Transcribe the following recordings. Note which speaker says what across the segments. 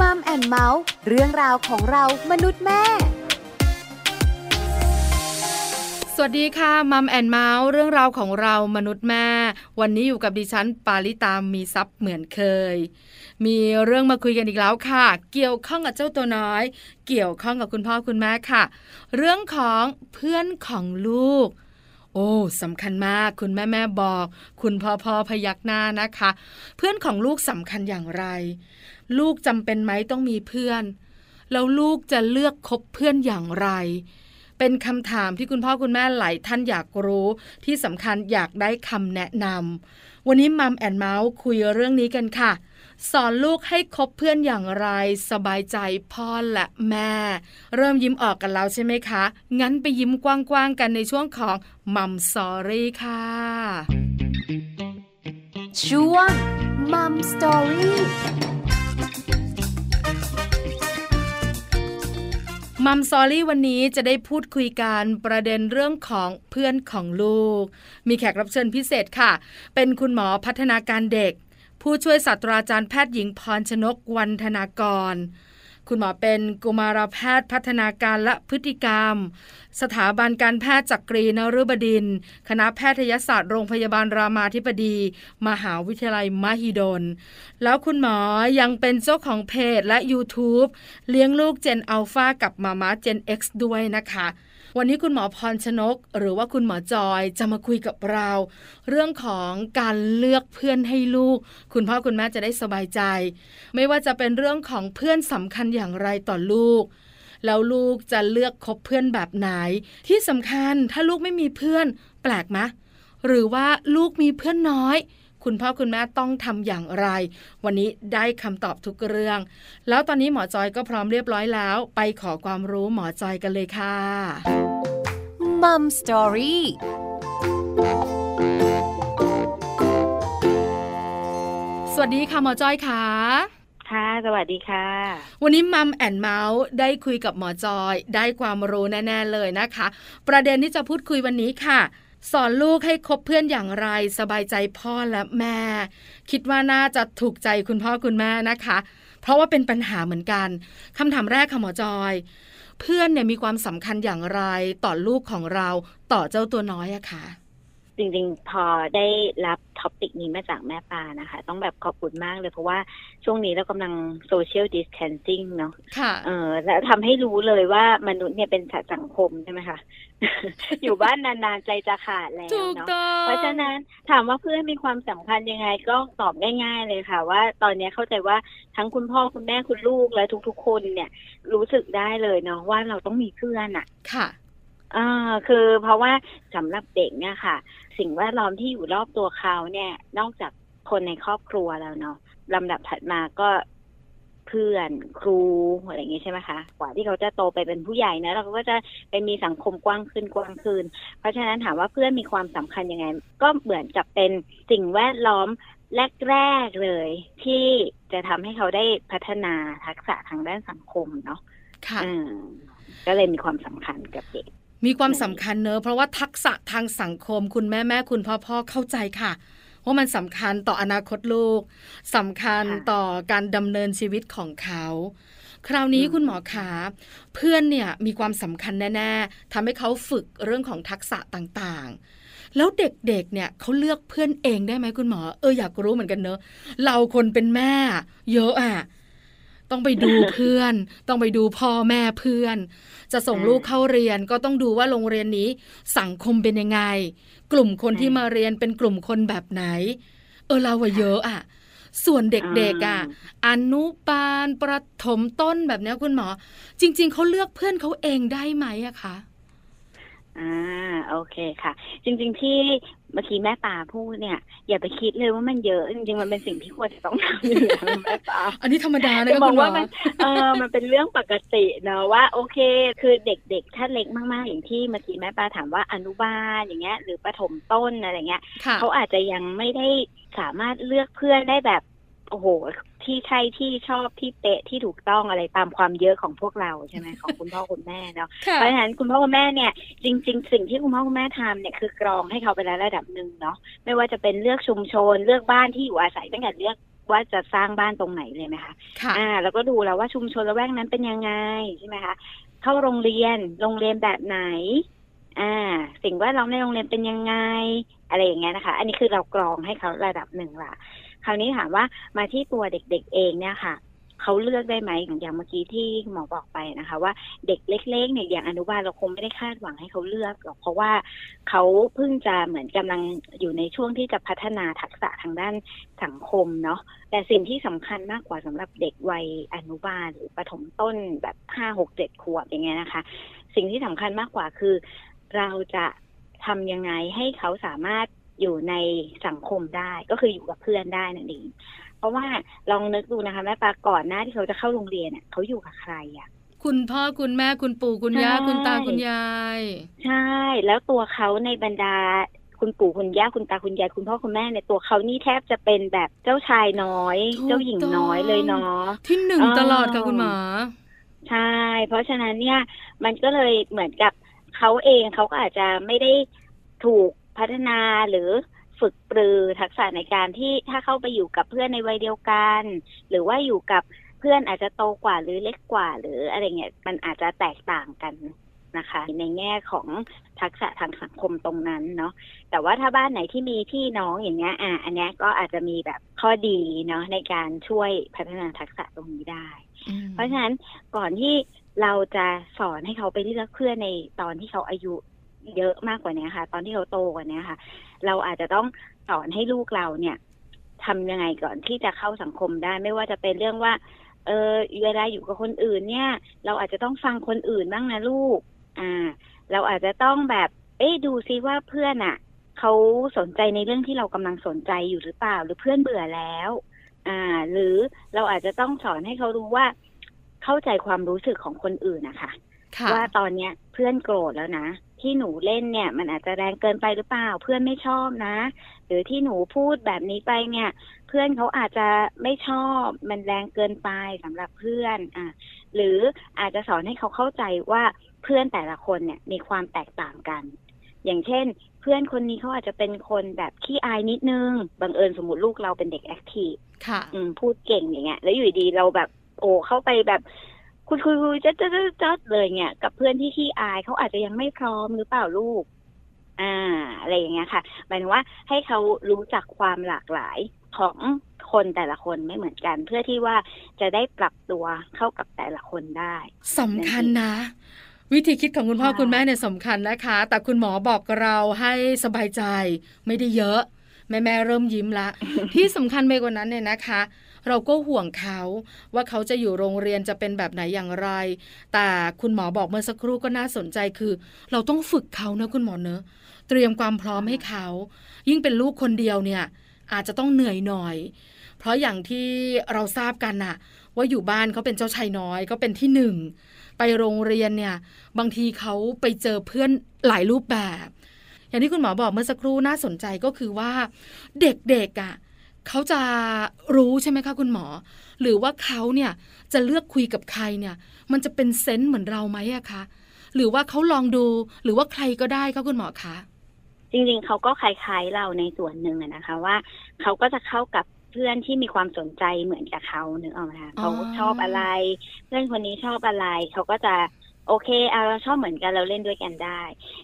Speaker 1: Mom and Mouth เรื่องราวของเรามนุษย์แม่
Speaker 2: สวัสดีค่ะ Mom and Mouth เรื่องราวของเรามนุษย์แม่ วันนี้อยู่กับดิฉันปาริตามีทรัพย์เหมือนเคย มีเรื่องมาคุยกันอีกแล้วค่ะ เกี่ยวข้องกับเจ้าตัวน้อย เกี่ยวข้องกับคุณพ่อคุณแม่ค่ะ เรื่องของเพื่อนของลูกโอ้สำคัญมากคุณแม่แม่บอก คุณพ่อพ่อพยักหน้านะคะ เพื่อนของลูกสำคัญอย่างไร ลูกจำเป็นไหมต้องมีเพื่อน แล้วลูกจะเลือกคบเพื่อนอย่างไร เป็นคำถามที่คุณพ่อคุณแม่หลายท่านอยากรู้ที่สำคัญอยากได้คำแนะนำวันนี้มัมแอนเมาส์คุยเรื่องนี้กันค่ะ สอนลูกให้คบเพื่อนอย่างไร สบายใจพ่อและแม่ เริ่มยิ้มออกกันแล้วใช่ไหมคะ งั้นไปยิ้มกว้างๆกันในช่วงของมัมสอรี่ค่ะ
Speaker 1: ช่วงมัมสตอรี่
Speaker 2: มัมซอรี่วันนี้จะได้พูดคุยกันประเด็นเรื่องของเพื่อนของลูก มีแขกรับเชิญพิเศษค่ะ เป็นคุณหมอพัฒนาการเด็ก ผู้ช่วยศาสตราจารย์แพทย์หญิงพรชนกวันธนากร คุณหมอเป็นกุมารแพทย์พัฒนาการและพฤติกรรม สถาบันการแพทย์จักรีนฤบดิน คณะแพทยศาสตร์โรงพยาบาลรามาธิบดี มหาวิทยาลัยมหิดล แล้วคุณหมอยังเป็นเจ้าของเพจและ YouTube เลี้ยงลูกเจนอัลฟากับมาม่าเจน X ด้วยนะคะ วันนี้คุณหมอพรชนก หรือว่าคุณหมอจอยจะมาคุยกับเรา เรื่องของการเลือกเพื่อนให้ลูก คุณพ่อคุณแม่จะได้สบายใจ ไม่ว่าจะเป็นเรื่องของเพื่อนสำคัญอย่างไรต่อลูกแล้วลูกจะเลือกคบเพื่อนแบบไหน ที่สำคัญถ้าลูกไม่มีเพื่อน แปลกไหมหรือว่าลูกมีเพื่อนน้อย คุณพ่อคุณแม่ต้องทำอย่างไร วันนี้ได้คำตอบทุกเรื่อง แล้วตอนนี้หมอจอยก็พร้อมเรียบร้อยแล้ว ไปขอความรู้หมอจอยกันเลยค่ะ
Speaker 1: มัมสตอรี่
Speaker 2: สวัสดีค่ะหมอจอยค่ะ
Speaker 3: ค่ะ สวัสดีค่ะ
Speaker 2: วันนี้มัมแอนเมาส์ได้คุยกับหมอจอย ได้ความรู้แน่ ๆ เลยนะคะ ประเด็นที่จะพูดคุยวันนี้ค่ะ สอนลูกให้คบเพื่อนอย่างไร สบายใจพ่อและแม่ คิดว่าน่าจะถูกใจคุณพ่อคุณแม่นะคะ เพราะว่าเป็นปัญหาเหมือนกันคำถามแรกค่ะหมอจอยเพื่อนเนี่ยมีความสำคัญอย่างไรต่อลูกของเราต่อเจ้าตัวน้อยอะค่ะ
Speaker 3: จริงๆ พอได้รับ topic นี้มาจากแม่ปานะคะ ต้องแบบขอบคุณมากเลยเพราะว่าช่วงนี้เรากำลัง social distancing เนาะ
Speaker 2: ค่ะ
Speaker 3: เออแล้วทำให้รู้เลยว่ามนุษย์เนี่ยเป็นสัตว์สังคมใช่ไหมคะอยู่บ้านนานๆ ใจจะขาดแล้ว
Speaker 2: ถูก
Speaker 3: เนาะ
Speaker 2: ต้อง
Speaker 3: เพราะฉะนั้นถามว่าเพื่อนมีความสำคัญยังไงก็ตอบง่ายๆเลยค่ะ ว่าตอนนี้เข้าใจว่าทั้งคุณพ่อคุณแม่คุณลูกและทุก ๆ คนเนี่ย รู้สึกได้เลยเนาะว่าเราต้องมีเพื่อนอะ
Speaker 2: ค่ะ
Speaker 3: อ่าคือเพราะว่าสำหรับเด็กเนี่ยค่ะ สิ่งแวดล้อมที่อยู่รอบตัวเขาเนี่ย นอกจากคนในครอบครัวแล้วเนาะลำดับถัดมาก็เพื่อนครูอะไรอย่างงี้ใช่ไหมคะ กว่าที่เขาจะโตไปเป็นผู้ใหญ่นะเราก็จะไปมีสังคมกว้างขึ้นกว้างขึ้น เพราะฉะนั้นถามว่าเพื่อนมีความสำคัญยังไง ก็เหมือนกับเป็นสิ่งแวดล้อมแรกๆเลย ที่จะทำให้เขาได้พัฒนาทักษะทางด้านสังคมเนาะ
Speaker 2: ค่ะ
Speaker 3: อืมก็เลยมีความสำคัญกับเด็ก
Speaker 2: มีความสำคัญเนอะเพราะว่าทักษะทางสังคม คุณแม่แม่คุณพ่อพ่อเข้าใจค่ะว่ามันสำคัญต่ออนาคตลูกสำคัญ
Speaker 3: ค่ะ
Speaker 2: ต่อการดำเนินชีวิตของเขา คราวนี้
Speaker 3: อืม
Speaker 2: คุณหมอขาเพื่อนเนี่ยมีความสำคัญแน่ๆทำให้เขาฝึกเรื่องของทักษะต่างๆ แล้วเด็กๆเนี่ยเขาเลือกเพื่อนเองได้ไหมคุณหมอ เอออยากรู้เหมือนกันเนอะเราคนเป็นแม่ เยอะอะ ต้องไปดูเพื่อน ต้องไปดูพ่อแม่เพื่อน จะส่งลูกเข้าเรียนก็ต้องดูว่าโรงเรียนนี้สังคมเป็นยังไง กลุ่มคนที่มาเรียนเป็นกลุ่มคนแบบไหน เออเราว่าเยอะอะส่วนเด็กๆอะอนุบาลประถมต้นแบบนี้คุณหมอ จริง ๆเขาเลือกเพื่อนเขาเองได้ไหมอะคะ
Speaker 3: อ่าโอเคค่ะ จริงๆที่เมื่อกี้แม่ปาพูดเนี่ย อย่าไปคิดเลยว่ามันเยอะ จริงๆมันเป็นสิ่งที่ควรจะต้องทำอยู่แล้วแม่ปา
Speaker 2: อันนี้ธรรมดานะ
Speaker 3: จะ
Speaker 2: คะ
Speaker 3: บอ
Speaker 2: คุ
Speaker 3: ก
Speaker 2: ณหม
Speaker 3: ว่า
Speaker 2: อ
Speaker 3: มันเออมันเป็นเรื่องปกติเนอะว่า โอเค คือเด็กๆถ้าเล็กมากๆอย่างที่เมื่อกี้แม่ปาถามว่าอนุบาลอย่างเงี้ย หรือประถมต้นอะไรเงี้ย
Speaker 2: ค่ะ
Speaker 3: เขาอาจจะยังไม่ได้สามารถเลือกเพื่อนได้แบบโอ้โห ที่ใช่ที่ชอบที่เป๊ะที่ถูกต้องอะไรตามความเยอะของพวกเราใช่ไหมของคุณพ่อคุณแม่เนาะ
Speaker 2: ค่ะ
Speaker 3: เพราะฉะนั้นคุณพ่อคุณแม่เนี่ยจริง ๆ สิ่งที่คุณพ่อคุณแม่ทำเนี่ยคือกรองให้เขาไปแล้วระดับหนึ่งเนาะไม่ว่าจะเป็นเลือกชุมชนเลือกบ้านที่อยู่อาศัยตั้งแต่เลือกว่าจะสร้างบ้านตรงไหนเลยไหมคะ
Speaker 2: ค่ะ
Speaker 3: อ่าแล้วก็ดูแล้วว่าชุมชนละแวกนั้นเป็นยังไงใช่ไหมคะเข้าโรงเรียนโรงเรียนแบบไหนอ่าสิ่งแวดล้อมในโรงเรียนเป็นยังไง อะไรอย่างเงี้ยนะคะ อันนี้คือเรากรองให้เขาระดับหนึ่งละ คราวนี้ถามว่ามาที่ตัวเด็กๆเองเนี่ยค่ะเขาเลือกได้ไหมอย่างเมื่อกี้ที่หมอบอกไปนะคะ ว่าเด็กเล็กๆเนี่ยอย่างอนุบาลเราคงไม่ได้คาดหวังให้เขาเลือกหรอกเพราะว่าเขาเพิ่งจะเหมือนกำลังอยู่ในช่วงที่จะพัฒนาทักษะทางด้านสังคมเนาะแต่สิ่งที่สำคัญมากกว่าสำหรับเด็กวัยอนุบาลหรือประถมต้นแบบห้าหกเจ็ดขวบอย่างเงี้ยนะคะ สิ่งที่สำคัญมากกว่าคือ เราจะทำยังไงให้เขาสามารถ อยู่ในสังคมได้ ก็คืออยู่กับเพื่อนได้นั่นเองเพราะว่าลองนึกดูนะคะแม่ปลาก่อนหน้าที่เขาจะเข้าโรงเรียนเนี่ยเขาอยู่กับใครอะ่ะ
Speaker 2: คุณพ่อคุณแม่คุณปู่คุณย่า
Speaker 3: ใช่
Speaker 2: คุณตาคุณยาย
Speaker 3: ใช่ แล้วตัวเขาในบรรดาคุณปู่คุณย่าคุณตาคุณยายคุณพ่อคุณแม่เนี่ยตัวเขานี่แทบจะเป็นแบบเจ้าชายน้อย เจ้าหญิงน้อยเลยเนาะ
Speaker 2: ที่หนึ่ง
Speaker 3: อ๋อ
Speaker 2: ตลอดค่ะคุณหมอ
Speaker 3: ใช่ เพราะฉะนั้นเนี่ย มันก็เลยเหมือนกับเขาเองเขาก็อาจจะไม่ได้ถูก พัฒนาหรือฝึกปรือทักษะในการที่ถ้าเข้าไปอยู่กับเพื่อนในวัยเดียวกัน หรือว่าอยู่กับเพื่อนอาจจะโตกว่าหรือเล็กกว่า หรืออะไรเงี้ยมันอาจจะแตกต่างกันนะคะ ในแง่ของทักษะทางสังคมตรงนั้นเนาะแต่ว่าถ้าบ้านไหนที่มีพี่น้องอย่างเงี้ยอะอันเนี้ยก็อาจจะมีแบบข้อดีเนาะในการช่วยพัฒนาทักษะตรงนี้ได้ เพราะฉะนั้นก่อนที่เราจะสอนให้เขาไปเลือกเพื่อนในตอนที่เขาอายุ เยอะมากกว่านี้ค่ะ ตอนที่เขาโตกว่านี้ค่ะ เราอาจจะต้องสอนให้ลูกเราเนี่ยทำยังไงก่อนที่จะเข้าสังคมได้ไม่ว่าจะเป็นเรื่องว่า เออเวลาอยู่กับคนอื่นเนี่ย เราอาจจะต้องฟังคนอื่นบ้างนะลูก อ่า เราอาจจะต้องแบบ เอ๊ะดูซิว่าเพื่อนอะ่ะเขาสนใจในเรื่องที่เรากำลังสนใจอยู่หรือเปล่า หรือเพื่อนเบื่อแล้ว อ่า หรือเราอาจจะต้องสอนให้เขารู้ว่า เข้าใจความรู้สึกของคนอื่นนะคะ
Speaker 2: ค่ะ
Speaker 3: ว่าตอนเนี้ยเพื่อนโกรธแล้วนะ ที่หนูเล่นเนี่ย มันอาจจะแรงเกินไปหรือเปล่า เพื่อนไม่ชอบนะ หรือที่หนูพูดแบบนี้ไปเนี่ย เพื่อนเขาอาจจะไม่ชอบมันแรงเกินไปสำหรับเพื่อนอะหรืออาจจะสอนให้เขาเข้าใจว่าเพื่อนแต่ละคนเนี่ยมีความแตกต่างกัน อย่างเช่น เพื่อนคนนี้เขาอาจจะเป็นคนแบบขี้อายนิดนึงบังเอิญสมมติลูกเราเป็นเด็ก activeค่ะอืมพูดเก่งอย่างเงี้ยแล้วอยู่ดีเราแบบโอ้เข้าไปแบบ คุยคุยคุยจัดจัดจัดจัดเลยเงี้ยกับเพื่อนที่ขี้อายเขาอาจจะยังไม่พร้อมหรือเปล่าลูก อ่า อะไรอย่างเงี้ยค่ะหมายถึงว่าให้เขารู้จักความหลากหลายของคนแต่ละคนไม่เหมือนกัน เพื่อที่ว่าจะได้ปรับตัวเข้ากับแต่ละคนได้
Speaker 2: สำคัญนะวิธีคิดของคุณพ่อ
Speaker 3: ใช่
Speaker 2: คุณแม่เนี่ยสำคัญนะคะ แต่คุณหมอบอกเราให้สบายใจไม่ได้เยอะ แม่แม่ๆเริ่มยิ้มละ ที่สำคัญไปกว่านั้นเนี่ยนะคะ เราก็ห่วงเขาว่าเขาจะอยู่โรงเรียนจะเป็นแบบไหนอย่างไร แต่คุณหมอบอกเมื่อสักครู่ก็น่าสนใจคือ เราต้องฝึกเขานะคุณหมอเนอะเตรียมความพร้อมให้เขา ยิ่งเป็นลูกคนเดียวเนี่ย อาจจะต้องเหนื่อยหน่อย เพราะอย่างที่เราทราบกันน่ะ ว่าอยู่บ้านเขาเป็นเจ้าชายน้อยก็เป็นที่หนึ่งไปโรงเรียนเนี่ย บางทีเขาไปเจอเพื่อนหลายรูปแบบ อย่างที่คุณหมอบอกเมื่อสักครู่น่าสนใจก็คือว่า เด็กๆอะ เขาจะรู้ใช่ไหมคะคุณหมอ หรือว่าเขาเนี่ยจะเลือกคุยกับใครเนี่ย มันจะเป็นเซนส์เหมือนเราไหมอะคะหรือว่าเขาลองดูหรือว่าใครก็ได้คะคุณหมอคะ
Speaker 3: จริงๆเขาก็คล้ายๆเราในส่วนหนึ่งนะคะ ว่าเขาก็จะเข้ากับเพื่อนที่มีความสนใจเหมือนกับเขาเนึกออกไหมคะเขาชอบอะไร เพื่อนคนนี้ชอบอะไร เขาก็จะ โอเคเอาเราชอบเหมือนกันเราเล่นด้วยกันได้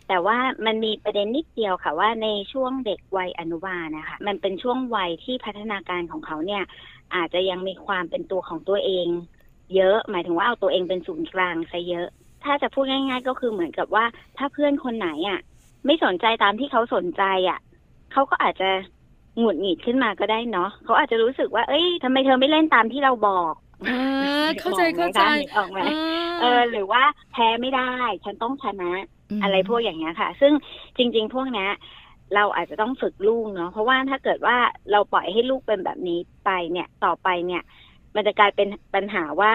Speaker 3: แต่ว่ามันมีประเด็นนิดเดียวค่ะว่าในช่วงเด็กวัยอนุบาลนะคะมันเป็นช่วงวัยที่พัฒนาการของเขาเนี่ย อาจจะยังมีความเป็นตัวของตัวเอง เยอะหมายถึงว่าเอาตัวเองเป็นศูนย์กลางซะเยอะ ถ้าจะพูดง่าย ๆ ก็คือเหมือนกับว่า ถ้าเพื่อนคนไหนอะ ไม่สนใจตามที่เขาสนใจอะเขาก็อาจจะหงุดหงิดขึ้นมาก็ได้เนาะเขาอาจจะรู้สึกว่า เอ้ยทำไมเธอไม่เล่นตามที่เราบอก
Speaker 2: อ่าเข้าใจเข้าใจ
Speaker 3: นึกออกไหมเออหรือว่าแพ้ไม่ได้ ฉันต้องชนะ
Speaker 2: ม
Speaker 3: อะไรพวกอย่างเงี้ยค่ะ ซึ่งจริง ๆ พวกเนี้ยเราอาจจะต้องฝึกลูกเนาะเพราะว่าถ้าเกิดว่าเราปล่อยให้ลูกเป็นแบบนี้ไปเนี่ยต่อไปเนี่ย มันจะกลายเป็นปัญหาว่า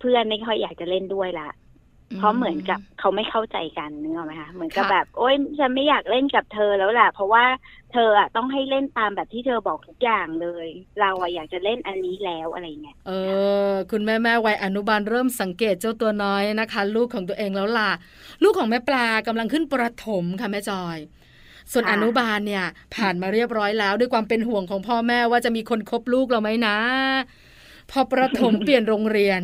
Speaker 3: เพื่อนไม่ค่อยอยากจะเล่นด้วยละเพราะเหมือนกับเขาไม่เข้าใจกันนึกออกไหมคะเหมือนกับ
Speaker 2: ค่ะ
Speaker 3: แบบ โอ๊ยฉันไม่อยากเล่นกับเธอแล้วแหละเพราะว่า เธออะต้องให้เล่นตามแบบที่เธอบอกทุกอย่างเลย เราอะอยากจะเล่นอันนี้แล้วอะไรเงี้ย
Speaker 2: เออ คุณแม่แม่วัยอนุบาลเริ่มสังเกตเจ้าตัวน้อยนะคะ ลูกของตัวเองแล้วล่ะ ลูกของแม่ปลากำลังขึ้นประถมค่ะแม่จอย ส่วน
Speaker 3: ค่ะ
Speaker 2: อนุบาลเนี่ยผ่านมาเรียบร้อยแล้วด้วยความเป็นห่วงของพ่อแม่ว่าจะมีคนคบลูกเราไหมนะ พอประถมเปลี่ยนโรงเรียน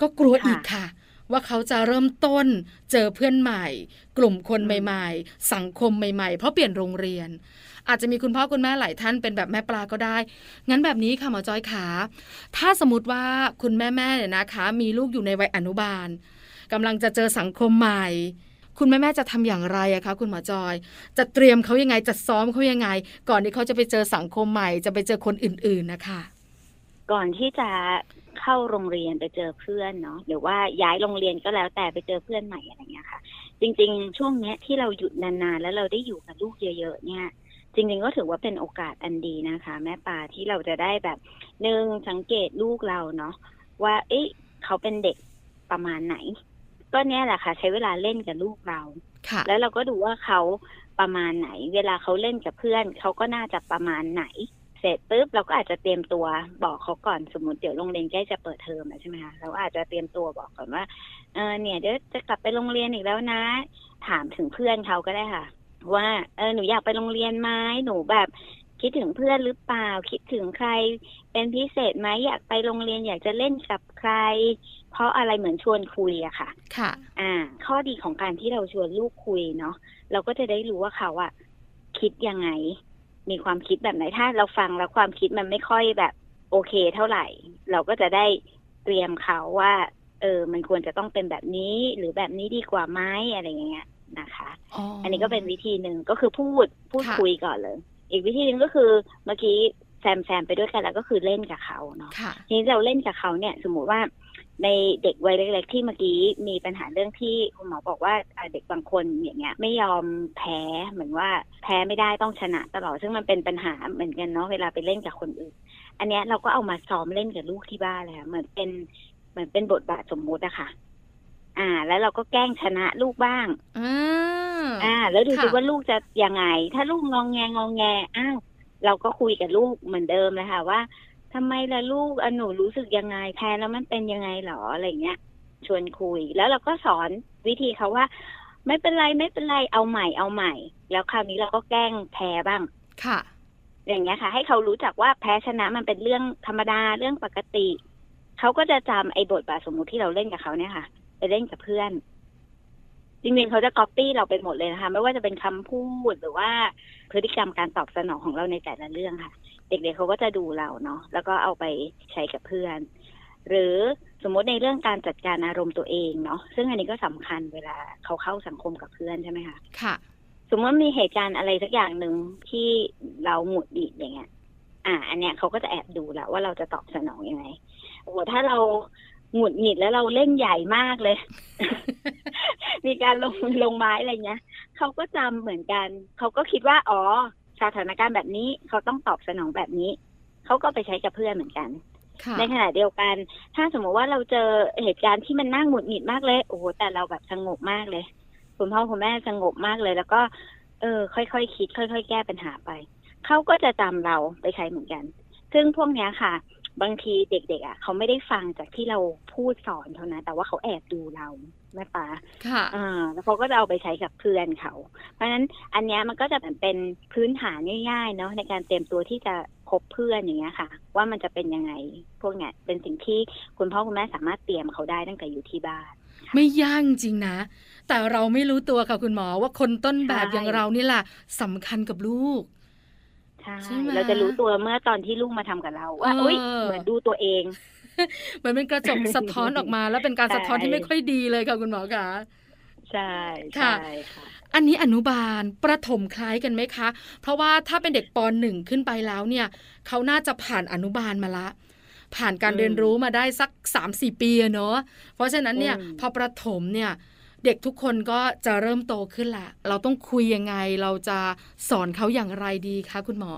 Speaker 2: ก็กลัว
Speaker 3: ค่ะ
Speaker 2: อีกค่ะว่าเขาจะเริ่มต้นเจอเพื่อนใหม่ กลุ่มคน
Speaker 3: อืม
Speaker 2: ใหม่ ๆ สังคมใหม่ ๆ เพราะเปลี่ยนโรงเรียน อาจจะมีคุณพ่อคุณแม่หลายท่านเป็นแบบแม่ปลาก็ได้ งั้นแบบนี้ค่ะหมอจอยขาถ้าสมมติว่าคุณแม่ๆเนี่ยนะคะ มีลูกอยู่ในวัยอนุบาลกำลังจะเจอสังคมใหม่คุณแม่ๆจะทำอย่างไรอะคะคุณหมอจอย จะเตรียมเขายังไงจะซ้อมเขายังไง ก่อนที่เขาจะไปเจอสังคมใหม่ จะไปเจอคนอื่น ๆนะคะ
Speaker 3: ก่อนที่จะเข้าโรงเรียนไปเจอเพื่อนเนาะหรือว่าย้ายโรงเรียนก็แล้วแต่ไปเจอเพื่อนใหม่อะไรเงี้ยค่ะ จริง ๆ ช่วงเนี้ยที่เราหยุดนานๆแล้วเราได้อยู่กับลูกเยอะ ๆ เนี่ย จริงๆก็ถือว่าเป็นโอกาสอันดีนะคะ แม่ปลาที่เราจะได้แบบหนึ่งสังเกตลูกเราเนาะว่า เอ๊ะเขาเป็นเด็กประมาณไหน ก็เนี่ยแหละค่ะ ใช้เวลาเล่นกับลูกเรา
Speaker 2: ค่ะ
Speaker 3: แล้วเราก็ดูว่าเขาประมาณไหน เวลาเขาเล่นกับเพื่อนเขาก็น่าจะประมาณไหน เสร็จปุ๊บเราก็อาจจะเตรียมตัวบอกเขาก่อนสมมติเดี๋ยวโรงเรียนใกล้จะเปิดเทอมแล้วใช่ไหมคะเราอาจจะเตรียมตัวบอกก่อนว่าเออเนี่ยเดี๋ยวจะกลับไปโรงเรียนอีกแล้วนะ ถามถึงเพื่อนเขาก็ได้ค่ะ ว่าเออหนูอยากไปโรงเรียนไหมหนูแบบคิดถึงเพื่อนหรือเปล่า คิดถึงใคร เป็นพิเศษไหมอยากไปโรงเรียนอยากจะเล่นกับใคร เพราะอะไรเหมือนชวนคุยอะค่ะ
Speaker 2: ค่ะ
Speaker 3: อ่า ข้อดีของการที่เราชวนลูกคุยเนาะเราก็จะได้รู้ว่าเขาอะคิดยังไง มีความคิดแบบไหนถ้าเราฟังแล้วความคิดมันไม่ค่อยแบบ โอเคเท่าไหร่ เราก็จะได้เตรียมเขาว่า เออ มันควรจะต้องเป็นแบบนี้หรือแบบนี้ดีกว่าไหมอะไรอย่างเงี้ย นะคะ
Speaker 2: อ๋อ
Speaker 3: อั
Speaker 2: อั
Speaker 3: นนี้ก็เป็นวิธีหนึ่งก็คือพูดพูด
Speaker 2: ค่ะ
Speaker 3: คุยก่อนเลย อีกวิธีหนึ่งก็คือเมื่อกี้แซมแซมไปด้วยกันแล้วก็คือเล่นกับเขาเนาะ
Speaker 2: ค่ะ
Speaker 3: ทีนี้เราเล่นกับเขาเนี่ย สมมุติว่าในเด็กวัยเล็กๆที่เมื่อกี้มีปัญหาเรื่องที่คุณหมอบอกว่าอ่าเด็กบางคนอย่างเงี้ย ไม่ยอมแพ้เหมือนว่าแพ้ไม่ได้ต้องชนะตลอดซึ่งมันเป็นปัญหาเหมือนกันเนาะเวลาไปเล่นกับคนอื่น อันเนี้ยเราก็เอามาซ้อมเล่นกับลูกที่บ้านเลยค่ะเหมือนเป็นเหมือนเป็นบทบาทสมมุติอะค่ะ อ่า แล้วเราก็แกล้งชนะลูกบ้าง
Speaker 2: อ่า
Speaker 3: อ่าแล้วดูสิ
Speaker 2: ค่ะ
Speaker 3: ว่าลูกจะยังไง ถ้าลูกงองแงงองแงอ้าวเราก็คุยกับลูกเหมือนเดิมเลยค่ะว่าทำไมล่ะลูกอะหนูรู้สึกยังไงแพ้แล้วมันเป็นยังไงหรออะไรเงี้ย ชวนคุยแล้วเราก็สอนวิธีเขาว่า ไม่เป็นไรไม่เป็นไรเอาใหม่เอาใหม่ แล้วคราวนี้เราก็แกล้งแพ้บ้าง
Speaker 2: ค่ะ
Speaker 3: อย่างเงี้ยค่ะ ให้เขารู้จักว่าแพ้ชนะมันเป็นเรื่องธรรมดาเรื่องปกติเขาก็จะจำไอ้บทบาทสมมุติที่เราเล่นกับเขาเนี่ยค่ะ ไปเล่นกับเพื่อน จริงๆเขาจะก๊อปปี้เราไปหมดเลยนะคะ ไม่ว่าจะเป็นคำพูดหรือว่าพฤติกรรมการตอบสนองของเราในแต่ละเรื่องค่ะ เด็กๆเขาก็จะดูเราเนาะแล้วก็เอาไปใช้กับเพื่อน หรือสมมติในเรื่องการจัดการอารมณ์ตัวเองเนาะซึ่งอันนี้ก็สำคัญเวลาเขาเข้าสังคมกับเพื่อนใช่ไหมคะ
Speaker 2: ค่ะ
Speaker 3: สมมติว่ามีเหตุการณ์อะไรสักอย่างหนึ่งที่เราหงุดหงิดอย่างเงี้ย อ่า อันเนี้ยเขาก็จะแอบดูแล้วว่าเราจะตอบสนองยังไงโอ้โหถ้าเรา หงุดหงิดแล้วเราเล่นใหญ่มากเลย มีการลงมือลงไม้อะไรเงี้ยเขาก็จำเหมือนกัน เขาก็คิดว่า อ๋อ สถานการณ์แบบนี้เขาต้องตอบสนองแบบนี้ เขาก็ไปใช้กับเพื่อนเหมือนกัน
Speaker 2: ค่ะ
Speaker 3: ในขณะเดียวกัน ถ้าสมมติว่าเราเจอเหตุการณ์ที่มันน่าหงุดหงิดมากเลย โอ้โห แต่เราแบบสงบมากเลย คุณพ่อคุณแม่สงบมากเลย แล้วก็ เออ ค่อยๆคิด ค่อย ๆ แก้ปัญหาไป เขาก็จะจำเราไปใช้เหมือนกัน ซึ่งพวกเนี้ยค่ะ บางทีเด็กๆอะเขาไม่ได้ฟังจากที่เราพูดสอนเท่านั้นแต่ว่าเขาแอบดูเราแม่ป้า
Speaker 2: ค่ะ
Speaker 3: อ่าแล้วเขาก็จะเอาไปใช้กับเพื่อนเขา เพราะฉะนั้นอันเนี้ยมันก็จะเป็นพื้นฐานง่ายๆเนาะในการเตรียมตัวที่จะคบเพื่อนอย่างเงี้ยค่ะ ว่ามันจะเป็นยังไงพวกเนี้ยเป็นสิ่งที่คุณพ่อคุณแม่สามารถเตรียมเขาได้ตั้งแต่อยู่ที่บ้าน
Speaker 2: ไม่ยากจริงนะ แต่เราไม่รู้ตัวค่ะคุณหมอว่าคนต้นแบบ
Speaker 3: ใช่
Speaker 2: อย่างเรานี่แหละสำคัญกับลูก
Speaker 3: ใช่
Speaker 2: ใช่ไหม
Speaker 3: เราจะรู้ตัวเมื่อตอนที่ลูกมาทำกับเราว่า
Speaker 2: เออ
Speaker 3: อุ้ยเหมือนดูตัวเอง
Speaker 2: เหมือนเป็นกระจกสะท้อนออกมา แล้วเป็นการ
Speaker 3: ใช่
Speaker 2: สะท้อนที่ไม่ค่อยดีเลยค่ะคุณหมอคะ
Speaker 3: ใช่
Speaker 2: ค่ะ
Speaker 3: ใช่ค่ะ
Speaker 2: อันนี้อนุบาลประถมคล้ายกันไหมคะ เพราะว่าถ้าเป็นเด็กปหนึ่งขึ้นไปแล้วเนี่ยเขาน่าจะผ่านอนุบาลมาละ ผ่านการ
Speaker 3: อืม
Speaker 2: เรียนรู้มาได้สัก3าสี่ปีอะเนาะเพราะฉะนั้นเนี่ย
Speaker 3: อืม
Speaker 2: พอประถมเนี่ย เด็กทุกคนก็จะเริ่มโตขึ้นละเราต้องคุยยังไงเราจะสอนเขาอย่างไรดีคะคุณหมอ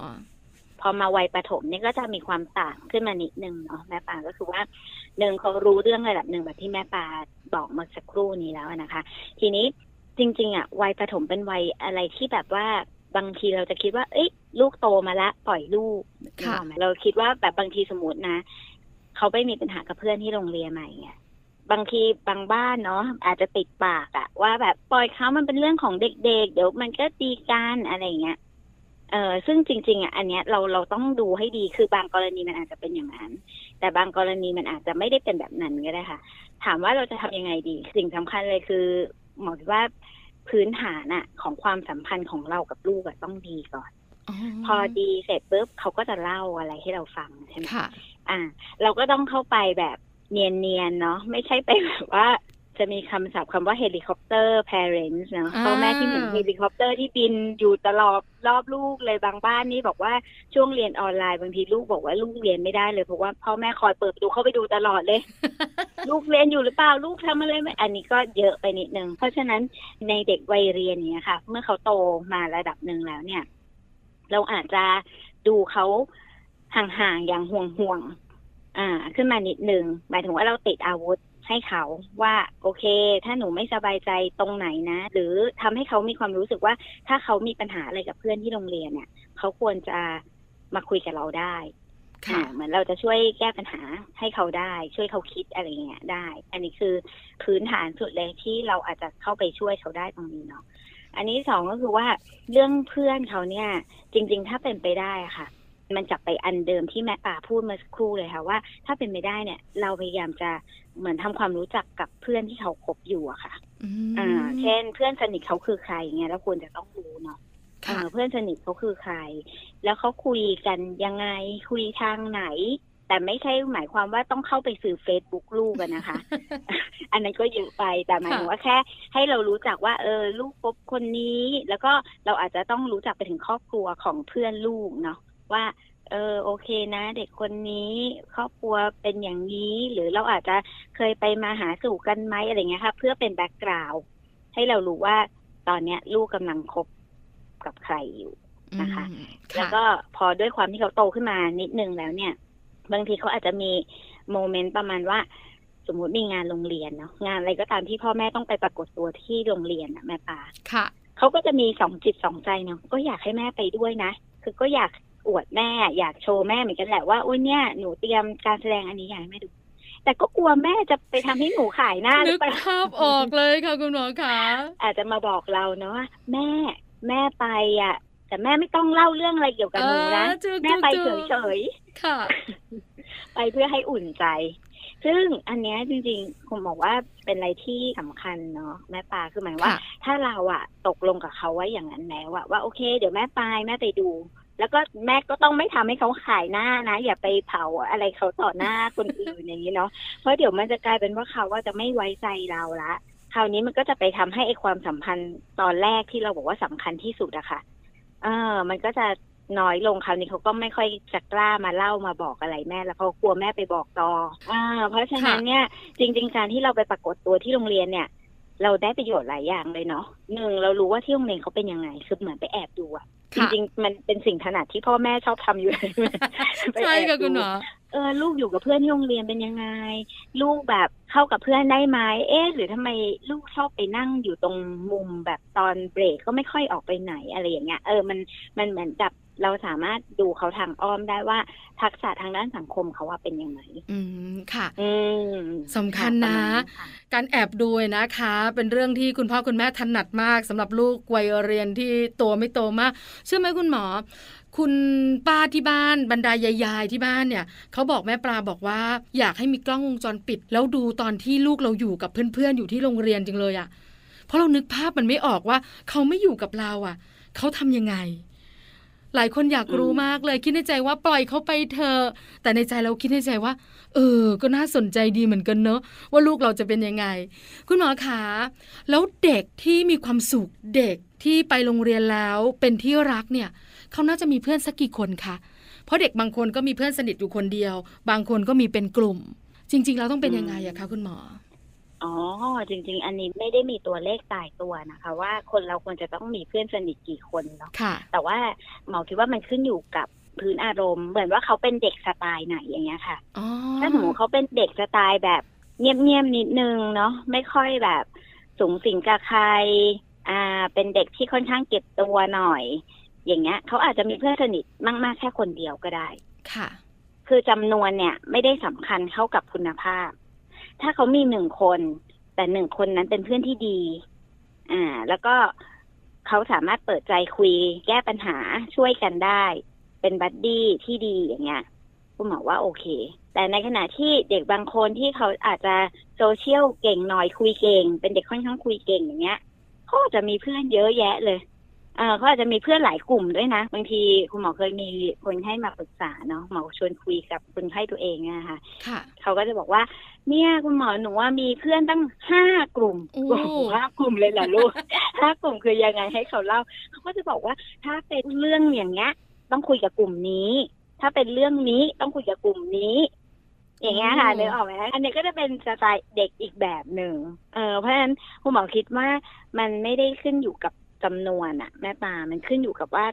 Speaker 3: พอมาวัยประถมเนี่ยก็จะมีความต่างขึ้นมานิดนึงเนาะแม่ปาก็คือว่าหนึ่งเขารู้เรื่องระดับหนึ่งแบบที่แม่ปาบอกเมื่อสักครู่นี้แล้วนะคะ ทีนี้จริง ๆอะวัยประถมเป็นวัยอะไรที่แบบว่าบางทีเราจะคิดว่า เอ้ยลูกโตมาละปล่อยลูก
Speaker 2: ค่ะ
Speaker 3: นึกออกไหมเราคิดว่าแบบบางทีสมมตินะเขาไปมีปัญหากับเพื่อนที่โรงเรียนใหม่เงี้ย บางทีบางบ้านเนาะอาจจะติดปากอะว่าแบบปล่อยเขามันเป็นเรื่องของเด็กๆ เดี๋ยวมันก็ตีกันอะไรเงี้ยเออซึ่งจริง ๆอะอันเนี้ยเราเราต้องดูให้ดีคือบางกรณีมันอาจจะเป็นอย่างนั้น แต่บางกรณีมันอาจจะไม่ได้เป็นแบบนั้นก็ได้ค่ะ ถามว่าเราจะทำยังไงดี สิ่งสำคัญเลยคือหมอคิดว่าพื้นฐานอะของความสัมพันธ์ของเรากับลูกอะต้องดีก่อนพอดีเสร็จปุ๊บเขาก็จะเล่าอะไรให้เราฟังใช่ไหม
Speaker 2: ค่ะ
Speaker 3: อ่า เราก็ต้องเข้าไปแบบ เนียนๆเนาะไม่ใช่ไปแบบว่าจะมีคำศัพท์คำว่าเฮลิคอปเตอร์ parents เนาะ
Speaker 2: อ่า
Speaker 3: พ่อแม่ที่เหมือนเฮลิคอปเตอร์ที่บินอยู่ตลอดรอบลูกเลยบางบ้านนี่บอกว่าช่วงเรียนออนไลน์บางทีลูกบอกว่าลูกเรียนไม่ได้เลยเพราะว่าพ่อแม่คอยเปิดประตูเข้าไปดูตลอดเลย ลูกเรียนอยู่หรือเปล่าลูกทำอะไรไหมอันนี้ก็เยอะไปนิดนึงเพราะฉะนั้นในเด็กวัยเรียนเนี่ยค่ะ เมื่อเขาโตมาระดับหนึ่งแล้วเนี่ย เราอาจจะดูเขาห่างๆอย่างห่วงๆ อ่า ขึ้นมานิดนึงหมายถึงว่าเราติดอาวุธให้เขาว่าโอเค ถ้าหนูไม่สบายใจตรงไหนนะ หรือทำให้เขามีความรู้สึกว่า ถ้าเขามีปัญหาอะไรกับเพื่อนที่โรงเรียนเนี่ย เขาควรจะมาคุยกับเราได้
Speaker 2: ค่ะ
Speaker 3: อ่าเหมือนเราจะช่วยแก้ปัญหาให้เขาได้ ช่วยเขาคิดอะไรเงี้ยได้ อันนี้คือพื้นฐานสุดเลยที่เราอาจจะเข้าไปช่วยเขาได้ตรงนี้เนาะอันนี้สองก็คือว่าเรื่องเพื่อนเขาเนี่ย จริง ๆ ถ้าเป็นไปได้อะค่ะ มันจับไปอันเดิมที่แม่ป่าพูดเมื่อสักครู่เลยค่ะว่า ถ้าเป็นไปได้เนี่ย เราพยายามจะเหมือนทำความรู้จักกับเพื่อนที่เขาคบอยู่อะค่ะ
Speaker 2: อืม
Speaker 3: อ่า เช่น เพื่อนสนิทเขาคือใครเงี้ยแล้วควรจะต้องรู้เนาะ
Speaker 2: ค่ะ
Speaker 3: เอ่อเพื่อนสนิทเขาคือใคร แล้วเขาคุยกันยังไงคุยทางไหน แต่ไม่ใช่หมายความว่าต้องเข้าไปสื่อเฟซบุ๊กลูกกันนะคะ อันนั้นก็เยอะไปแต่หมายถึงว่าแค่ ให้เรารู้จักว่า เออ ลูกคบคนนี้ แล้วก็เราอาจจะต้องรู้จักไปถึงครอบครัวของเพื่อนลูกเนาะ ว่า เออโอเคนะ เด็กคนนี้ครอบครัวเป็นอย่างนี้ หรือเราอาจจะเคยไปมาหาสู่กันไหมอะไรเงี้ยค่ะ เพื่อเป็นแบ็กกราวด์ให้เรารู้ว่าตอนเนี้ย ลูกกำลังคบกับใครอยู่นะคะ
Speaker 2: อืม
Speaker 3: แล้วก็พอด้วยความที่เขาโตขึ้นมานิดนึงแล้วเนี่ย บางทีเขาอาจจะมีโมเมนต์ประมาณว่าสมมุติมีงานโรงเรียนเนาะงานอะไรก็ตามที่พ่อแม่ต้องไปปรากฏตัวที่โรงเรียนอะแม่ปา
Speaker 2: ค่ะ
Speaker 3: เขาก็จะมีสองจิตสองใจเนาะก็อยากให้แม่ไปด้วยนะ คือก็อยาก อวดแม่อยากโชว์แม่เหมือนกันแหละว่าอุ้ยเนี่ยหนูเตรียมการแสดงอันนี้อยากให้แม่ดู แต่ก็กลัวแม่จะไปทำให้หนูขายหน้าหรื
Speaker 2: นึ
Speaker 3: อกเปล่า
Speaker 2: ภาพออกเลยค่ะคุณหมอคะ
Speaker 3: อาจจะมาบอกเราเนาะว่าแม่แม่ไปอะ แต่แม่ไม่ต้องเล่าเรื่องอะไรเกี่ยวกับหนูนะ
Speaker 2: เออจุก
Speaker 3: แม่ไป
Speaker 2: จุก
Speaker 3: เฉย
Speaker 2: ค่ะ
Speaker 3: ๆไปเพื่อให้อุ่นใจ ซึ่งอันเนี้ยจริงๆผมบอกว่าเป็นอะไรที่สำคัญเนาะแม่ปลาคือหมายว่า
Speaker 2: ค่ะ
Speaker 3: ถ้าเราอะตกลงกับเขาไว้อย่างนั้นแล้วอะว่าโอเค เดี๋ยวแม่ไปแม่ไปดู แล้วก็แม่ก็ต้องไม่ทำให้เขาขายหน้านะ อย่าไปเผาอะไรเขาต่อหน้าคนอื่นอย่างนี้เนาะเพราะเดี๋ยวมันจะกลายเป็นว่าเขาว่าจะไม่ไว้ใจเราละคราวนี้มันก็จะไปทำให้ไอความสัมพันธ์ตอนแรกที่เราบอกว่าสำคัญที่สุดอะค่ะ เออ มันก็จะน้อยลงคราวนี้เขาก็ไม่ค่อยจะกล้ามาเล่ามาบอกอะไรแม่แล้วเขากลัวแม่ไปบอกต่ออ่าเพราะฉะนั้นเนี่ย จริง ๆ การที่เราไปปรากฏตัวที่โรงเรียนเนี่ย เราได้ประโยชน์หลายอย่างเลยเนาะหนึ่งเรารู้ว่าที่โรงเรียนเขาเป็นยังไงคือเหมือนไปแอบดูอะ จ
Speaker 2: ค่ะ
Speaker 3: ริงๆมันเป็นสิ่งถนัดที่พ่อแม่ชอบทำอยู่ไป
Speaker 2: ใช่
Speaker 3: แอบ
Speaker 2: ค่ะคุณหม
Speaker 3: ดู
Speaker 2: อ
Speaker 3: เออลูกอยู่กับเพื่อนที่โรงเรียนเป็นยังไง ลูกแบบเข้ากับเพื่อนได้ไหมเอ๊ะหรือทำไมลูกชอบไปนั่งอยู่ตรงมุมแบบตอนเบรกก็ไม่ค่อยออกไปไหนอะไรอย่างเงี้ยเออมันมันเหมือนกับเราสามารถดูเขาทางอ้อมได้ว่า ทักษะทางด้านสังคมเขาว่าเป็นยังไง
Speaker 2: อืมค่ะ
Speaker 3: อืม
Speaker 2: สำคัญนะ
Speaker 3: ปรมาณค่
Speaker 2: การแอบดูนะคะ เป็นเรื่องที่คุณพ่อคุณแม่ถนัดมากสำหรับลูกวัยเรียนที่โตไม่โตมากเชื่อไหมคุณหมอ คุณป้าที่บ้านบรรดายายๆที่บ้านเนี่ยเขาบอกแม่ปลาบอกว่า อยากให้มีกล้องวงจรปิด แล้วดูตอนที่ลูกเราอยู่กับเพื่อนๆอยู่ที่โรงเรียนจริงเลยอะ่ะเพราะเรานึกภาพมันไม่ออกว่าเขาไม่อยู่กับเราอะ่ะเขาทำยังไง หลายคนอยากรู้มากเลยคิดในใจว่าปล่อยเขาไปเถอะแต่ในใจเราคิดในใจว่า เออ ก็น่าสนใจดีเหมือนกันเนอะว่าลูกเราจะเป็นยังไง คุณหมอคะแล้วเด็กที่มีความสุขเด็ก ที่ไปโรงเรียนแล้วเป็นที่รักเนี่ยเขาน่าจะมีเพื่อนสักกี่คนคะเพราะเด็กบางคนก็มีเพื่อนสนิทอยู่คนเดียว บางคนก็มีเป็นกลุ่ม จริงๆแล้วต้องเป็นยังไงอะคะคุณหมอ
Speaker 3: อ๋อจริง ๆ อันนี้ไม่ได้มีตัวเลขตายตัวนะคะ ว่าคนเราควรจะต้องมีเพื่อนสนิทกี่คนเนาะ
Speaker 2: ค่ะ
Speaker 3: แต่ว่าหมอคิดว่ามันขึ้นอยู่กับพื้นอารมณ์ เหมือนว่าเขาเป็นเด็กสไตล์ไหนอย่างเงี้ยค่ะ
Speaker 2: อ๋อ
Speaker 3: ถ้าสมมติเขาเป็นเด็กสไตล์แบบเงียบๆนิดนึงเนาะไม่ค่อยแบบสูงสิงกับใคร อ่า เป็นเด็กที่ค่อนข้างเก็บตัวหน่อย อย่างเงี้ยเขาอาจจะมีเพื่อนสนิทมากๆแค่คนเดียวก็ได้
Speaker 2: ค่ะ
Speaker 3: คือจำนวนเนี่ย ไม่ได้สำคัญเท่ากับคุณภาพ ถ้าเขามีหนึ่งคน แต่หนึ่งคนนั้นเป็นเพื่อนที่ดี อ่า แล้วก็เขาสามารถเปิดใจคุย แก้ปัญหาช่วยกันได้ เป็นบัดดี้ที่ดีอย่างเงี้ยคุณหมอว่าโอเค แต่ในขณะที่เด็กบางคนที่เขาอาจจะโซเชียลเก่งหน่อยคุยเก่ง เป็นเด็กค่อนข้างคุยเก่งอย่างเงี้ย เขาอาจจะมีเพื่อนเยอะแยะเลยเออเขาอาจจะมีเพื่อนหลายกลุ่มด้วยนะ บางทีคุณหมอเคยมีคนให้มาปรึกษาเนาะหมอชวนคุยกับคนไข้ตัวเองนะคะ
Speaker 2: ค่ะ
Speaker 3: เขาก็จะบอกว่า เนี่ยคุณหมอหนูว่ามีเพื่อนตั้งห้ากลุ่ม
Speaker 2: โอ้
Speaker 3: โอ้โหห้ากลุ่มเลยเหรอลูกห้ากลุ่มคือยังไงให้เขาเล่าเขาก็จะบอกว่าถ้าเป็นเรื่องอย่างเงี้ย ต้องคุยกับกลุ่มนี้ ถ้าเป็นเรื่องนี้ต้องคุยกับกลุ่มนี้ อย่างเงี้ยค่ะนึกออกไหมอันนี้ก็จะเป็นสไตล์เด็กอีกแบบหนึ่งเออเพราะฉะนั้นคุณหมอคิดว่ามันไม่ได้ขึ้นอยู่กับจำนวนอะแม่ปลามันขึ้นอยู่กับว่า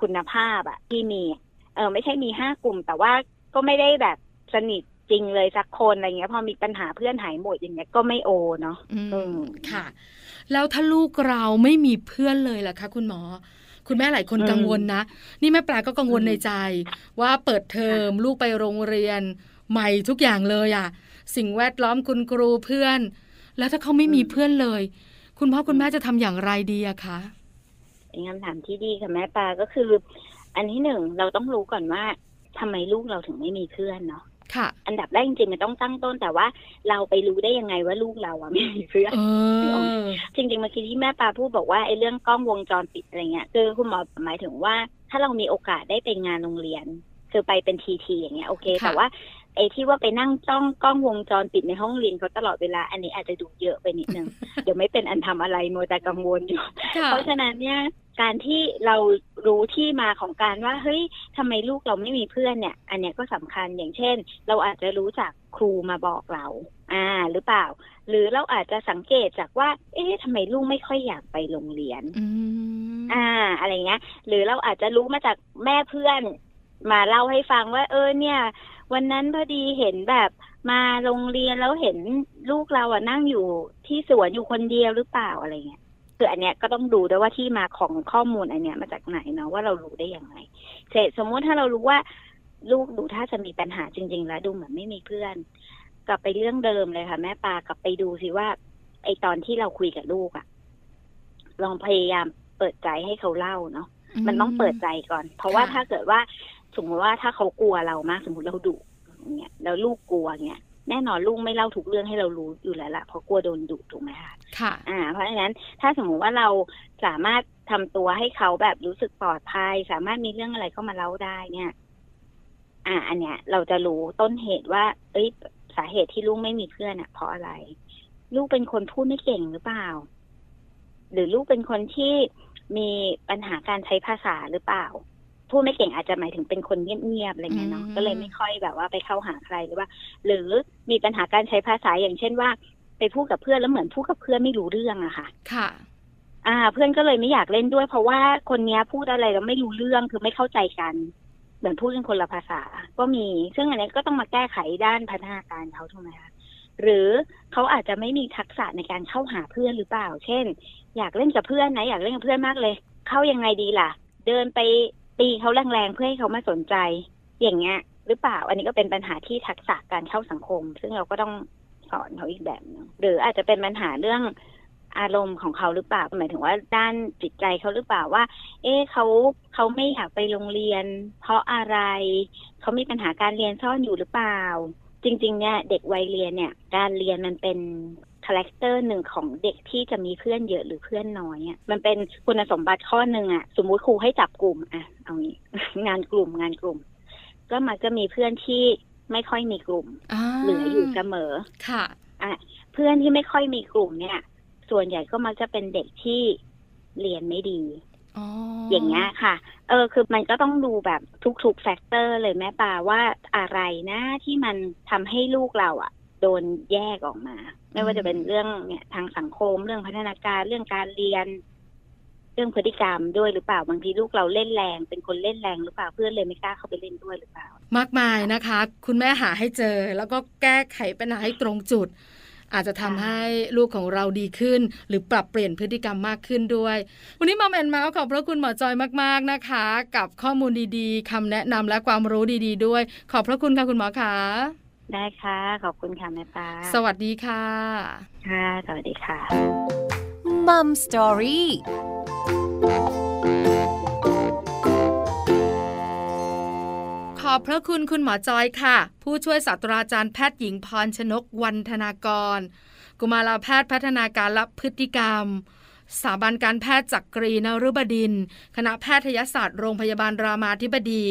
Speaker 3: คุณภาพอะที่มี เออไม่ใช่มีห้ากลุ่ม แต่ว่าก็ไม่ได้แบบสนิทจริงเลยสักคนอะไรเงี้ย พอมีปัญหาเพื่อนหายหมดอย่างเงี้ยก็ไม่โอเนาะ
Speaker 2: อืม
Speaker 3: อืม
Speaker 2: ค่ะ แล้วถ้าลูกเราไม่มีเพื่อนเลยล่ะคะคุณหมอคุณแม่หลายคน
Speaker 3: อืม
Speaker 2: กังวลนะ นี่แม่ปลาก็กังวล
Speaker 3: อืม
Speaker 2: ในใจ ว่าเปิดเทอมลูกไปโรงเรียน ใหม่ทุกอย่างเลยอะสิ่งแวดล้อมคุณครูเพื่อน แล้วถ้าเขาไม่มีเพื่อนเลย คุณพ่อคุณแม่จะทำอย่างไรดีอะคะ
Speaker 3: เป็นคำถามที่ดีค่ะแม่ปลาก็คือ อันที่หนึ่งเราต้องรู้ก่อนว่าทำไมลูกเราถึงไม่มีเพื่อนเนาะ
Speaker 2: ค่ะ
Speaker 3: อันดับแรกจริงๆมันต้องตั้งต้นแต่ว่าเราไปรู้ได้ยังไงว่าลูกเราอะไม่มีเพื่อน
Speaker 2: เออ
Speaker 3: จริงๆเมื่อกี้ที่แม่ปลาพูดบอกว่าไอ้เรื่องกล้องวงจรปิดอะไรเงี้ยคือคุณหมอหมายถึงว่า ถ้าเรามีโอกาสได้ไปงานโรงเรียน คือไปเป็นทีทีอย่างเงี้ยโอเค
Speaker 2: ค่ะ
Speaker 3: แต่ว่า ไอ้ที่ว่าไปนั่งจ้องกล้องวงจรปิดในห้องเรียนเขาตลอดเวลา อันนี้อาจจะดูเยอะไปนิดนึงเดี๋ยวไม่เป็นอันทำอะไรโมวแต่กังวลอยู่
Speaker 2: ค่ะ
Speaker 3: เพราะฉะนั้นเนี่ยการที่เรารู้ที่มาของการว่าเฮ้ยทำไมลูกเราไม่มีเพื่อนเนี่ย อันเนี้ยก็สำคัญอย่างเช่น เราอาจจะรู้จากครูมาบอกเรา อ่า หรือเปล่า หรือเราอาจจะสังเกตจากว่า เอ๊ะทำไมลูกไม่ค่อยอยากไปโรงเรียน
Speaker 2: อืม
Speaker 3: อ่า อะไรเงี้ย หรือเราอาจจะรู้มาจากแม่เพื่อนมาเล่าให้ฟังว่า เออเนี่ย วันนั้นพอดีเห็นแบบมาโรงเรียนแล้วเห็นลูกเราอะนั่งอยู่ที่สวนอยู่คนเดียวหรือเปล่าอะไรเงี้ยคืออันเนี้ยก็ต้องดูด้วยว่าที่มาของข้อมูลอันเนี้ยมาจากไหนเนาะว่าเรารู้ได้อย่างไรเสร็จสมมุติถ้าเรารู้ว่า ลูกดูถ้าจะมีปัญหาจริง ๆ แล้วดูเหมือนไม่มีเพื่อน กลับไปเรื่องเดิมเลยค่ะ แม่ปากลับไปดูสิว่า ไอตอนที่เราคุยกับลูกอะลองพยายามเปิดใจให้เขาเล่าเนาะมันต้องเปิดใจก่อน เพราะว่าถ้าเกิดว่า สมมติว่าถ้าเขากลัวเรามากสมมติเราดุเงี้ยแล้วลูกกลัวเงี้ยแน่นอนลูกไม่เล่าทุกเรื่องให้เรารู้อยู่แล้วละเพราะกลัวโดนดุถูกไหมคะ
Speaker 2: ค่ะ
Speaker 3: อ่า เพราะฉะนั้นถ้าสมมุติว่าเราสามารถทำตัวให้เขาแบบรู้สึกปลอดภัย สามารถมีเรื่องอะไรเข้ามาเล่าได้เนี่ย อ่า อันเนี้ย เราจะรู้ต้นเหตุว่า เอ้ยสาเหตุที่ลูกไม่มีเพื่อนอะ เพราะอะไร ลูกเป็นคนพูดไม่เก่งหรือเปล่า หรือลูกเป็นคนที่มีปัญหาการใช้ภาษาหรือเปล่า พูดไม่เก่งอาจจะหมายถึงเป็นคนเงียบๆอะไรเงี้ยเนาะ
Speaker 2: อืม
Speaker 3: ก็เลยไม่ค่อยแบบว่าไปเข้าหาใครหรือว่า หรือมีปัญหาการใช้ภาษาอย่างเช่นว่า ไปพูดกับเพื่อนแล้วเหมือนพูดกับเพื่อนไม่รู้เรื่องอะค่ะ
Speaker 2: ค่ะ
Speaker 3: อ่า เพื่อนก็เลยไม่อยากเล่นด้วย เพราะว่าคนเนี้ยพูดอะไรแล้วไม่รู้เรื่องคือไม่เข้าใจกันเหมือนพูดกันคนละภาษา ก็มี ซึ่งอันนี้ก็ต้องมาแก้ไขด้านพัฒนาการเขาถูกไหมคะหรือเขาอาจจะไม่มีทักษะในการเข้าหาเพื่อนหรือเปล่า เช่น อยากเล่นกับเพื่อนนะอยากเล่นกับเพื่อนมากเลย เข้ายังไงดีล่ะ เดินไป ตีเขาแรงๆเพื่อให้เขามาสนใจ อย่างเงี้ย หรือเปล่า อันนี้ก็เป็นปัญหาที่ทักษะการเข้าสังคม ซึ่งเราก็ต้องสอนเขาอีกแบบนึงหรืออาจจะเป็นปัญหาเรื่องอารมณ์ของเขาหรือเปล่าหมายถึงว่าด้านจิตใจเขาหรือเปล่าว่า เอ๊ะเขาเขาไม่อยากไปโรงเรียน เพราะอะไร เขามีปัญหาการเรียนซ่อนอยู่หรือเปล่า จริง ๆ เนี่ย เด็กวัยเรียนเนี่ย การเรียนมันเป็น character หนึ่งของเด็กที่จะมีเพื่อนเยอะหรือเพื่อนน้อยอะมันเป็นคุณสมบัติข้อหนึ่งอะ สมมุติครูให้จับกลุ่มอะเอางี้งานกลุ่มงานกลุ่ม ก็มักจะมีเพื่อนที่ไม่ค่อยมีกลุ่ม
Speaker 2: อ่า
Speaker 3: เหลืออยู่เสมอ
Speaker 2: ค่ะ
Speaker 3: เพื่อนที่ไม่ค่อยมีกลุ่มเนี่ย ส่วนใหญ่ก็มักจะเป็นเด็กที่เรียนไม่ดี
Speaker 2: อ๋อ
Speaker 3: อ
Speaker 2: อย่าง
Speaker 3: เงี้ยค่ะ เออ คือมันก็ต้องดูแบบทุกๆ factor เลยแม่ปาว่าอะไรนะที่มันทำให้ลูกเราอะโดนแยกออกมา ไม่ว่าจะเป็นเรื่องเนี่ยทางสังคม เรื่องพัฒนาการเรื่องการเรียน เรื่องพฤติกรรมด้วยหรือเปล่าบางทีลูกเราเล่นแรง เป็นคนเล่นแรงหรือเปล่าเพื่อนเลยไม่กล้าเข้าไปเล่นด้วยหรือเปล่า
Speaker 2: มากมายนะคะ คุณแม่หาให้เจอ แล้วก็แก้ไขปัญหาให้ตรงจุด อาจจะทำ
Speaker 3: ค่ะ
Speaker 2: ให้ลูกของเราดีขึ้น หรือปรับเปลี่ยนพฤติกรรมมากขึ้นด้วย วันนี้มาแอนมาส์ขอบพระคุณหมอจอยมาก ๆนะคะ กับข้อมูลดีๆคำแนะนำและความรู้ดี ๆ ด้วย ขอบพระคุณค่ะคุณหมอคะ
Speaker 3: ได้ค่ะ ขอบคุณค่ะแม่ปลา
Speaker 2: สวัสดีค่ะ
Speaker 3: ค่ะ สวัสดีค่ะ
Speaker 1: มัมสตอรี่
Speaker 2: ขอบพระคุณคุณหมอจอยค่ะ ผู้ช่วยศาสตราจารย์แพทย์หญิงพรชนกวันธนากร กุมารแพทย์พัฒนาการและพฤติกรรม สถาบันการแพทย์จักรีนฤบดิน คณะแพทยศาสตร์โรงพยาบาลรามาธิบดี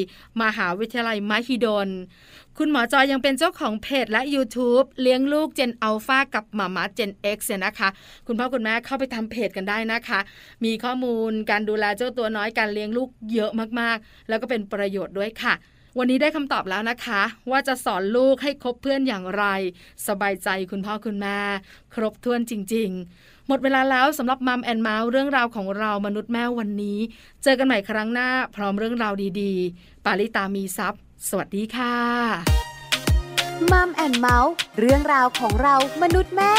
Speaker 2: มหาวิทยาลัยมหิดล คุณหมอจอยยังเป็นเจ้าของเพจและ YouTube เลี้ยงลูกเจนอัลฟากับหมามาเจน X เนี่ยนะคะ คุณพ่อคุณแม่เข้าไปทำเพจกันได้นะคะ มีข้อมูลการดูแลเจ้าตัวน้อยการเลี้ยงลูกเยอะมากๆ แล้วก็เป็นประโยชน์ด้วยค่ะวันนี้ได้คำตอบแล้วนะคะ ว่าจะสอนลูกให้คบเพื่อนอย่างไร สบายใจคุณพ่อคุณแม่ครบถ้วนจริงๆ หมดเวลาแล้วสำหรับ Mom and Mouth เรื่องราวของเรามนุษย์แม่วันนี้ เจอกันใหม่ครั้งหน้าพร้อมเรื่องราวดีๆ ปาลิตามีทรัพย์สวัสดีค่ะ
Speaker 1: Mom and Mouth เรื่องราวของเรามนุษย์แม่